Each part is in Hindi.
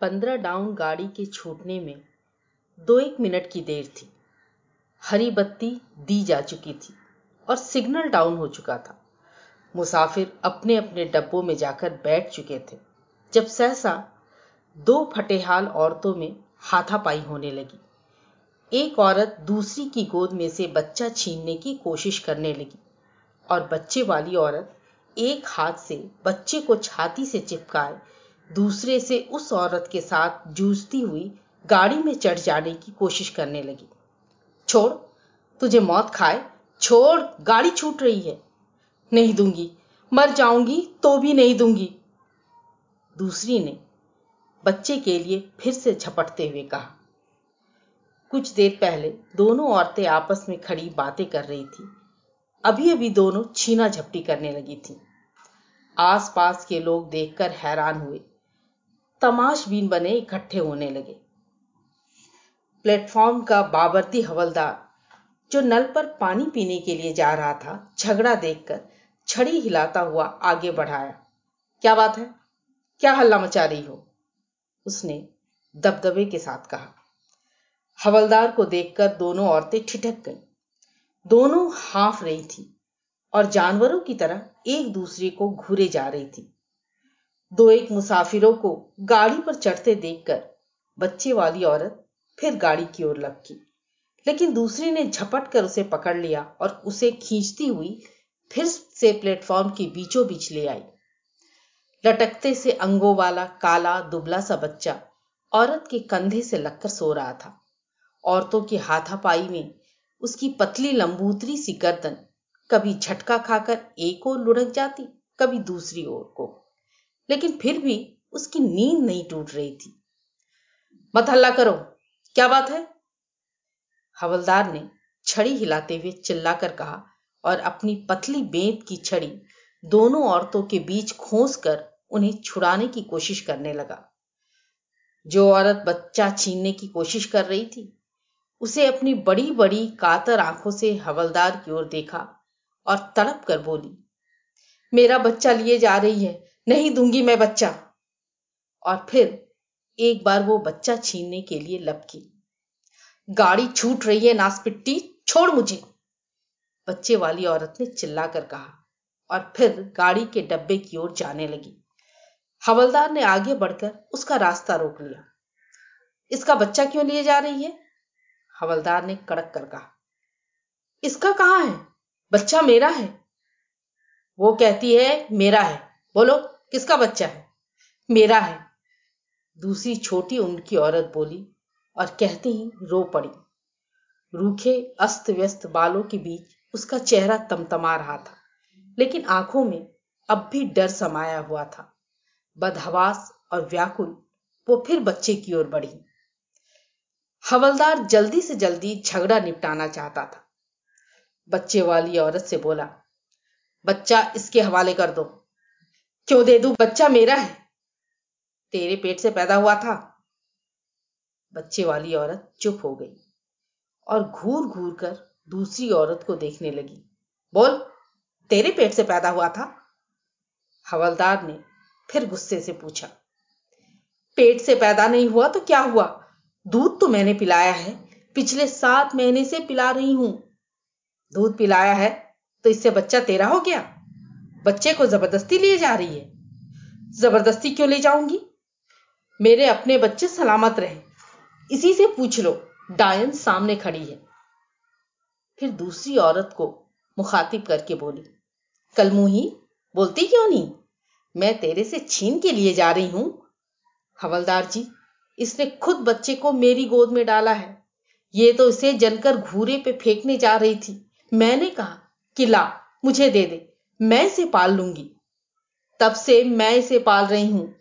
पंद्रह डाउन गाड़ी के छूटने में दो एक मिनट की देर थी। हरी बत्ती दी जा चुकी थी और सिग्नल डाउन हो चुका था। मुसाफिर अपने अपने डब्बों में जाकर बैठ चुके थे, जब सहसा दो फटेहाल औरतों में हाथापाई होने लगी। एक औरत दूसरी की गोद में से बच्चा छीनने की कोशिश करने लगी और बच्चे वाली औरत एक हाथ से बच्चे को छाती से चिपकाए दूसरे से उस औरत के साथ जूझती हुई गाड़ी में चढ़ जाने की कोशिश करने लगी। छोड़, तुझे मौत खाए। छोड़, गाड़ी छूट रही है। नहीं दूँगी। मर जाऊँगी तो भी नहीं दूँगी। दूसरी ने बच्चे के लिए फिर से झपटते हुए कहा। कुछ देर पहले दोनों औरतें आपस में खड़ी बातें कर रही थी। अभी अभी दोनों छीना झपटी करने लगी थी। आसपास के लोग देखकर हैरान हुए। तमाशबीन बने इकट्ठे होने लगे। प्लेटफॉर्म का बाबरती हवलदार, जो नल पर पानी पीने के लिए जा रहा था, झगड़ा देखकर छड़ी हिलाता हुआ आगे बढ़ाया। क्या बात है? क्या हल्ला मचा रही हो? उसने दबदबे के साथ कहा। हवलदार को देखकर दोनों औरतें ठिठक गईं। दोनों हाफ़ रही थी और जानवरों की तरह एक दूसरे को घूरे जा रही थी। दो एक मुसाफिरों को गाड़ी पर चढ़ते देखकर बच्चे वाली औरत फिर गाड़ी की ओर लपकी। लेकिन दूसरी ने झपट कर उसे पकड़ लिया और उसे खींचती हुई फिर से प्लेटफॉर्म के बीचों बीच ले आई। लटकते से अंगों वाला काला, दुबला सा बच्चा औरत के कंधे से लगकर सो रहा था। औरतों की हाथापाई में उसकी पतली लंबूतरी सी गर्दन कभी झटका खाकर एक ओर लुढ़क जाती, कभी दूसरी ओर को। लेकिन फिर भी उसकी नींद नहीं टूट रही थी। मत हल्ला करो। क्या बात है? हवलदार ने छड़ी हिलाते हुए चिल्लाकर कहा और अपनी पतली बेंत की छड़ी दोनों औरतों के बीच खोस कर उन्हें छुड़ाने की कोशिश करने लगा। जो औरत बच्चा छीनने की कोशिश कर रही थी, उसे अपनी बड़ी बड़ी कातर आँखों से हवलदार की ओर देखा और तड़प कर बोली, मेरा बच्चा लिए जा रही है नहीं दूँगी मैं बच्चा। और फिर एक बार वो बच्चा छीनने के लिए लपकी। गाड़ी छूट रही है नासपिट्टी, छोड़ मुझे। बच्चे वाली औरत ने चिल्लाकर कहा और फिर गाड़ी के डब्बे की ओर जाने लगी। हवलदार ने आगे बढ़कर उसका रास्ता रोक लिया। इसका बच्चा क्यों लिए जा रही है? हवलदार ने कड़क कर कहा। इसका कहाँ है? बच्चा मेरा है। वो कहती है, मेरा है। बोलो, किसका बच्चा है? मेरा है। दूसरी छोटी उम्र की औरत बोली, और कहते ही रो पड़ी। रूखे अस्त व्यस्त बालों के बीच उसका चेहरा तमतमा रहा था, लेकिन आँखों में अब भी डर समाया हुआ था। बदहवास और व्याकुल, वो फिर बच्चे की ओर बढ़ी। हवलदार जल्दी से जल्दी झगड़ा निपटाना चाहता था। बच्चे वाली औरत से बोला, बच्चा, इसके हवाले कर दो। क्यों दे दू? बच्चा मेरा है। तेरे पेट से पैदा हुआ था। बच्चे वाली औरत चुप हो गई और घूर घूर कर दूसरी औरत को देखने लगी। बोल, तेरे पेट से पैदा हुआ था? हवलदार ने फिर गुस्से से पूछा, पेट से पैदा नहीं हुआ तो क्या हुआ? दूध तो मैंने पिलाया है। पिछले सात महीने से पिला रही हूँ। दूध पिलाया है तो इससे बच्चा तेरा हो गया? बच्चे को ज़बरदस्ती लिए जा रही है। ज़बरदस्ती क्यों ले जाऊँगी? मेरे अपने बच्चे सलामत रहे। इसी से पूछ लो, डायन सामने खड़ी है। फिर दूसरी औरत को मुखातिब करके बोली कलमुही बोलती क्यों नहीं? मैं तेरे से छीन के लिए जा रही हूँ। हवलदार जी, इसने खुद बच्चे को मेरी गोद में डाला है। ये तो इसे जनकर घूरे पे फेंकने जा रही थी। मैंने कहा कि ला मुझे दे दे। मैं इसे पाल लूँगी। तब से मैं इसे पाल रही हूँ।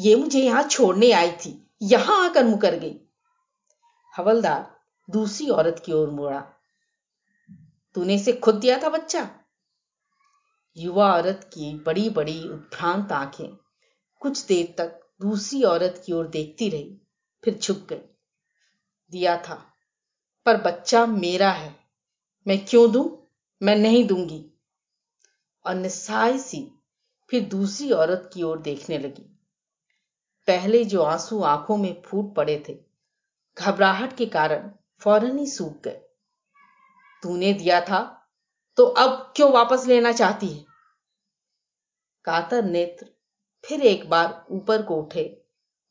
ये मुझे यहाँ छोड़ने आई थी। यहाँ आकर मुकर गई। हवलदार दूसरी औरत की ओर मुड़ा। तूने इसे खुद दिया था बच्चा? युवा औरत की बड़ी बड़ी उत्भ्रांत आँखें कुछ देर तक दूसरी औरत की ओर देखती रही, फिर झुक गई। दिया था, पर बच्चा मेरा है। मैं क्यों दूँ? मैं नहीं दूँगी। और निस्साय सी फिर दूसरी औरत की ओर देखने लगी। पहले जो आँसू आँखों में फूट पड़े थे, घबराहट के कारण फ़ौरन ही सूख गए। तूने दिया था तो अब क्यों वापस लेना चाहती है? कातर नेत्र फिर एक बार ऊपर को उठे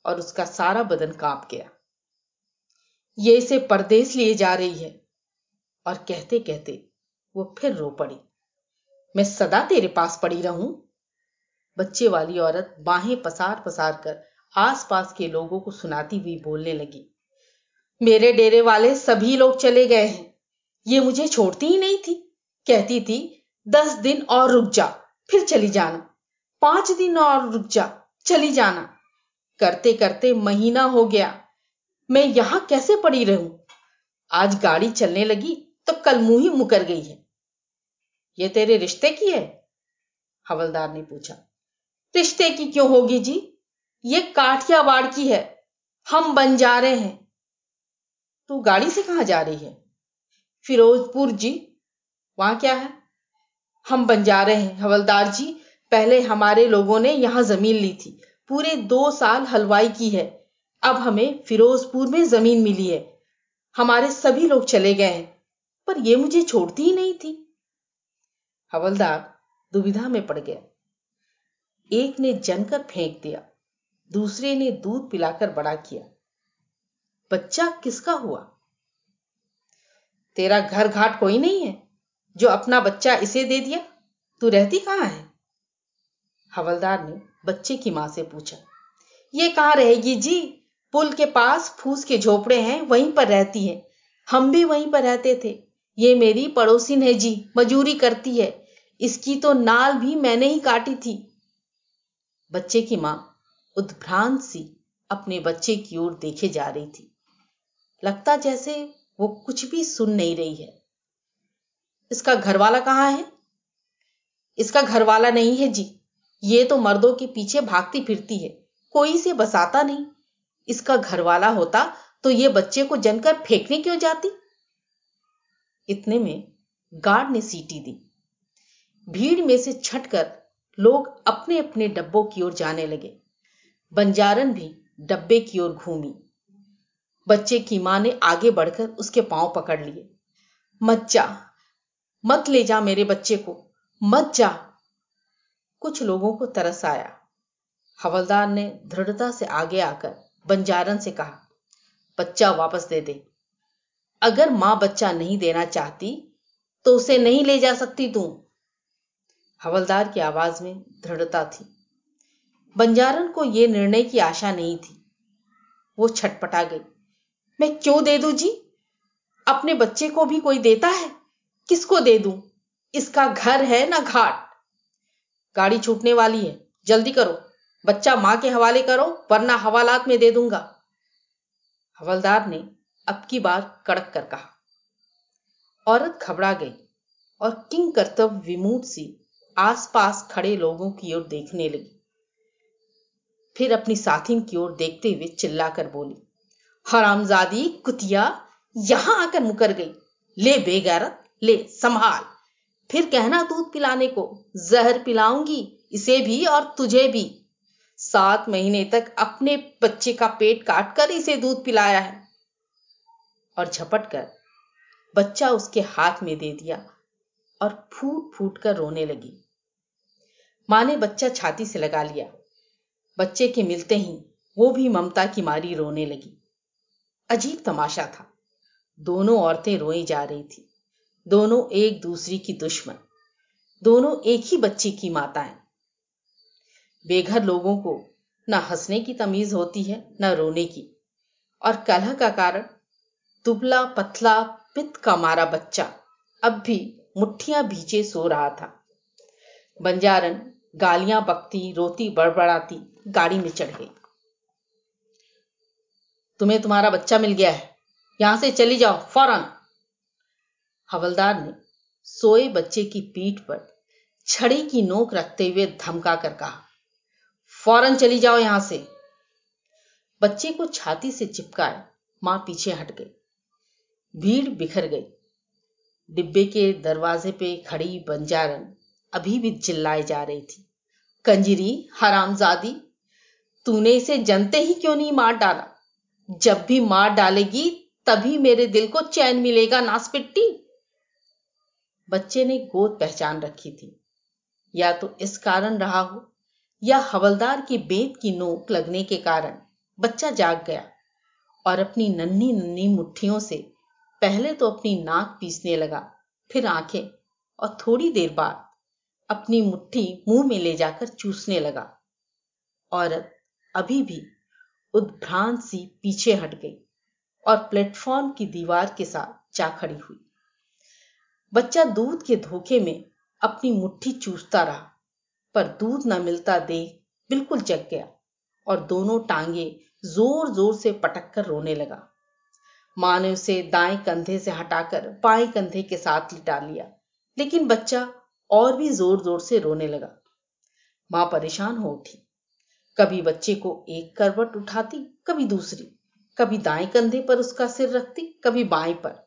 और उसका सारा बदन काँप गया। ये इसे परदेश लिए जा रही है। और कहते कहते वो फिर रो पड़ी। मैं सदा तेरे पास पड़ी रहूँ। बच्चे वाली औरत बाहें पसार पसार कर आसपास के लोगों को सुनाती हुई बोलने लगी। मेरे डेरे वाले सभी लोग चले गए हैं। ये मुझे छोड़ती ही नहीं थी। कहती थी, दस दिन और रुक जा, फिर चली जाना। पाँच दिन और रुक जा, चली जाना। करते करते महीना हो गया। मैं यहाँ कैसे पड़ी रहूँ? आज गाड़ी चलने लगी तो कल मुँह ही मुकर गई है। ये तेरे रिश्ते की है? हवलदार ने पूछा। रिश्ते की क्यों होगी जी? ये काठियावाड़ की है। हम बन जा रहे हैं। तू गाड़ी से कहाँ जा रही है? फिरोजपुर जी, वहाँ क्या है? हम बन जा रहे हैं। हवलदार जी, पहले हमारे लोगों ने यहाँ ज़मीन ली थी। पूरे दो साल हलवाई की है। अब हमें फिरोजपुर में ज़मीन मिली है। हमारे सभी लोग चले गए हैं। पर यह मुझे छोड़ती ही नहीं। हवलदार दुविधा में पड़ गया। एक ने जनकर फेंक दिया, दूसरे ने दूध पिलाकर बड़ा किया। बच्चा किसका हुआ? तेरा घर घाट कोई नहीं है, जो अपना बच्चा इसे दे दिया। तू रहती कहाँ है? हवलदार ने बच्चे की माँ से पूछा। ये कहाँ रहेगी जी? पुल के पास फूस के झोपड़े हैं, वहीं पर रहती है। हम भी वहीं पर रहते थे। ये मेरी पड़ोसिन है जी, मजूरी करती है। इसकी तो नाल भी मैंने ही काटी थी। बच्चे की माँ उद्भ्रांत सी अपने बच्चे की ओर देखे जा रही थी। लगता जैसे वो कुछ भी सुन नहीं रही है। इसका घर वाला कहाँ है? इसका घर वाला नहीं है जी। ये तो मर्दों के पीछे भागती फिरती है। कोई से बसाता नहीं। इसका घर वाला होता तो ये बच्चे को जनकर फेंकने क्यों जाती? इतने में गार्ड ने सीटी दी। भीड़ में से छटकर लोग अपने अपने डब्बों की ओर जाने लगे। बंजारन भी डब्बे की ओर घूमी। बच्चे की माँ ने आगे बढ़कर उसके पाँव पकड़ लिए। मत जा, मत ले जा मेरे बच्चे को, मत जा। कुछ लोगों को तरस आया। हवलदार ने दृढ़ता से आगे आकर बंजारन से कहा, बच्चा वापस दे दे। अगर माँ बच्चा नहीं देना चाहती तो उसे नहीं ले जा सकती तू। हवलदार की आवाज़ में दृढ़ता थी। बंजारन को यह निर्णय की आशा नहीं थी। वो छटपटा गई। मैं क्यों दे दू जी? अपने बच्चे को भी कोई देता है? किसको दे दूँ? इसका घर है ना घाट? गाड़ी छूटने वाली है। जल्दी करो। बच्चा माँ के हवाले करो, वरना हवालात में दे दूँगा। हवलदार ने अब की बार कड़क कर कहा। औरत घबरा गई और किंग कर्तव्य विमूट सी आसपास खड़े लोगों की ओर देखने लगी। फिर अपनी साथिन की ओर देखते हुए चिल्लाकर बोली, हरामजादी, कुतिया, यहाँ आकर मुकर गई। ले बेगैरत, ले संभाल। फिर कहना दूध पिलाने को, जहर पिलाऊँगी, इसे भी और तुझे भी। सात महीने तक अपने बच्चे का पेट काटकर इसे दूध पिलाया है। और झपट कर बच्चा उसके हाथ में दे दिया और फूट फूट कर रोने लगी। माँ ने बच्चा छाती से लगा लिया। बच्चे के मिलते ही वो भी ममता की मारी रोने लगी। अजीब तमाशा था। दोनों औरतें रोई जा रही थी। दोनों एक दूसरी की दुश्मन। दोनों एक ही बच्चे की माताएँ। बेघर लोगों को न हंसने की तमीज होती है, न रोने की। और कलह का कारण, दुबला पतला पित्त का मारा बच्चा अब भी मुट्ठियाँ भीचे सो रहा था। बंजारन गालियाँ बकती, रोती, बड़बड़ाती, गाड़ी में चढ़ गई। तुम्हें तुम्हारा बच्चा मिल गया है। यहाँ से चली जाओ, फ़ौरन। हवलदार ने सोए बच्चे की पीठ पर छड़ी की नोक रखते हुए धमका कर कहा, फ़ौरन चली जाओ यहाँ से। बच्चे को छाती से चिपकाए माँ पीछे हट गई। भीड़ बिखर गई। डिब्बे के दरवाजे पे खड़ी बंजारन अभी भी चिल्लाए जा रही थी। कंजरी, हरामजादी, तूने इसे जनते ही क्यों नहीं मार डाला? जब भी मार डालेगी, तभी मेरे दिल को चैन मिलेगा, नासपिट्टी। बच्चे ने गोद पहचान रखी थी। या तो इस कारण रहा हो, या हवलदार की बेत की नोक लगने के कारण बच्चा जाग गया और अपनी नन्ही नन्ही मुट्ठियों से पहले तो अपनी नाक पीसने लगा, फिर आँखें और थोड़ी देर बाद अपनी मुट्ठी मुँह में ले जाकर चूसने लगा। औरत अभी भी उद्भ्रांत सी पीछे हट गई और प्लेटफॉर्म की दीवार के साथ जा खड़ी हुई। बच्चा दूध के धोखे में अपनी मुट्ठी चूसता रहा, पर दूध न मिलता देख बिल्कुल जग गया और दोनों टांगे ज़ोर ज़ोर से पटक कर रोने लगा। माँ ने उसे दाएँ कंधे से हटाकर बाएँ कंधे के साथ लिटा लिया, लेकिन बच्चा और भी ज़ोर ज़ोर से रोने लगा। माँ परेशान हो उठी। कभी बच्चे को एक करवट उठाती, कभी दूसरी। कभी दाएँ कंधे पर उसका सिर रखती, कभी बाएँ पर।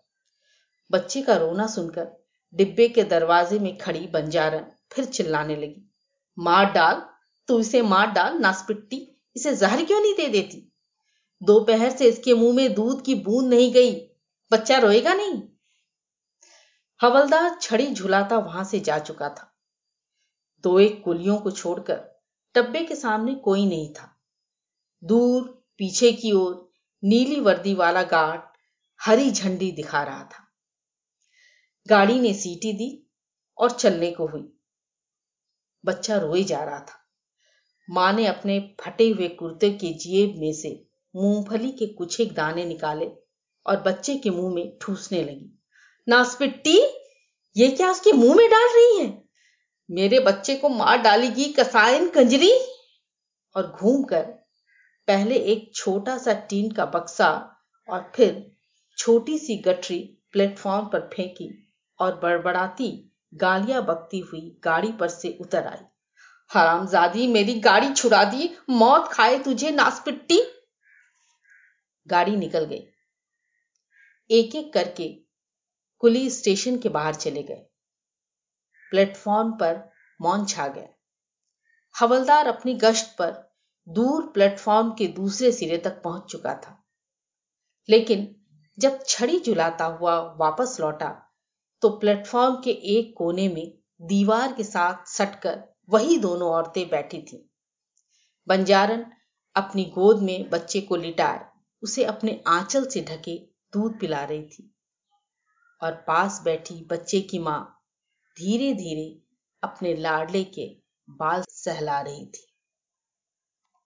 बच्चे का रोना सुनकर डिब्बे के दरवाजे में खड़ी बंजारन फिर चिल्लाने लगी। मार डाल, तू इसे मार डाल, नासपिट्टी। इसे जहर क्यों नहीं दे देती? दोपहर से इसके मुँह में दूध की बूंद नहीं गई। बच्चा रोएगा नहीं? हवलदार छड़ी झुलाता वहाँ से जा चुका था। दो एक कुलियों को छोड़कर टब्बे के सामने कोई नहीं था। दूर, पीछे की ओर नीली वर्दी वाला गार्ड हरी झंडी दिखा रहा था। गाड़ी ने सीटी दी और चलने को हुई। बच्चा रोए जा रहा था। माँ ने अपने फटे हुए कुर्ते के जेब में से मूंगफली के कुछ एक दाने निकाले और बच्चे के मुँह में ठूसने लगी। नासपिट्टी, ये क्या उसके मुँह में डाल रही है? मेरे बच्चे को मार डालेगी कसायन, कंजरी? और घूमकर पहले एक छोटा सा टीन का बक्सा और फिर छोटी सी गठरी प्लेटफॉर्म पर फेंकी और बड़बड़ाती गालियाँ बकती हुई गाड़ी पर से उतर आई। हरामजादी, मेरी गाड़ी छुड़ा दी, मौत खाए तुझे नासपिट्टी। गाड़ी निकल गई। एक एक करके कुली स्टेशन के बाहर चले गए। प्लेटफॉर्म पर मौन छा गया। हवलदार अपनी गश्त पर दूर प्लेटफॉर्म के दूसरे सिरे तक पहुँच चुका था। लेकिन जब छड़ी जुलाता हुआ वापस लौटा तो प्लेटफॉर्म के एक कोने में दीवार के साथ सटकर वही दोनों औरतें बैठी थीं। बंजारन अपनी गोद में बच्चे को लिटाए, उसे अपने आंचल से ढके दूध पिला रही थी। और पास बैठी बच्चे की माँ धीरे धीरे अपने लाडले के बाल सहला रही थी।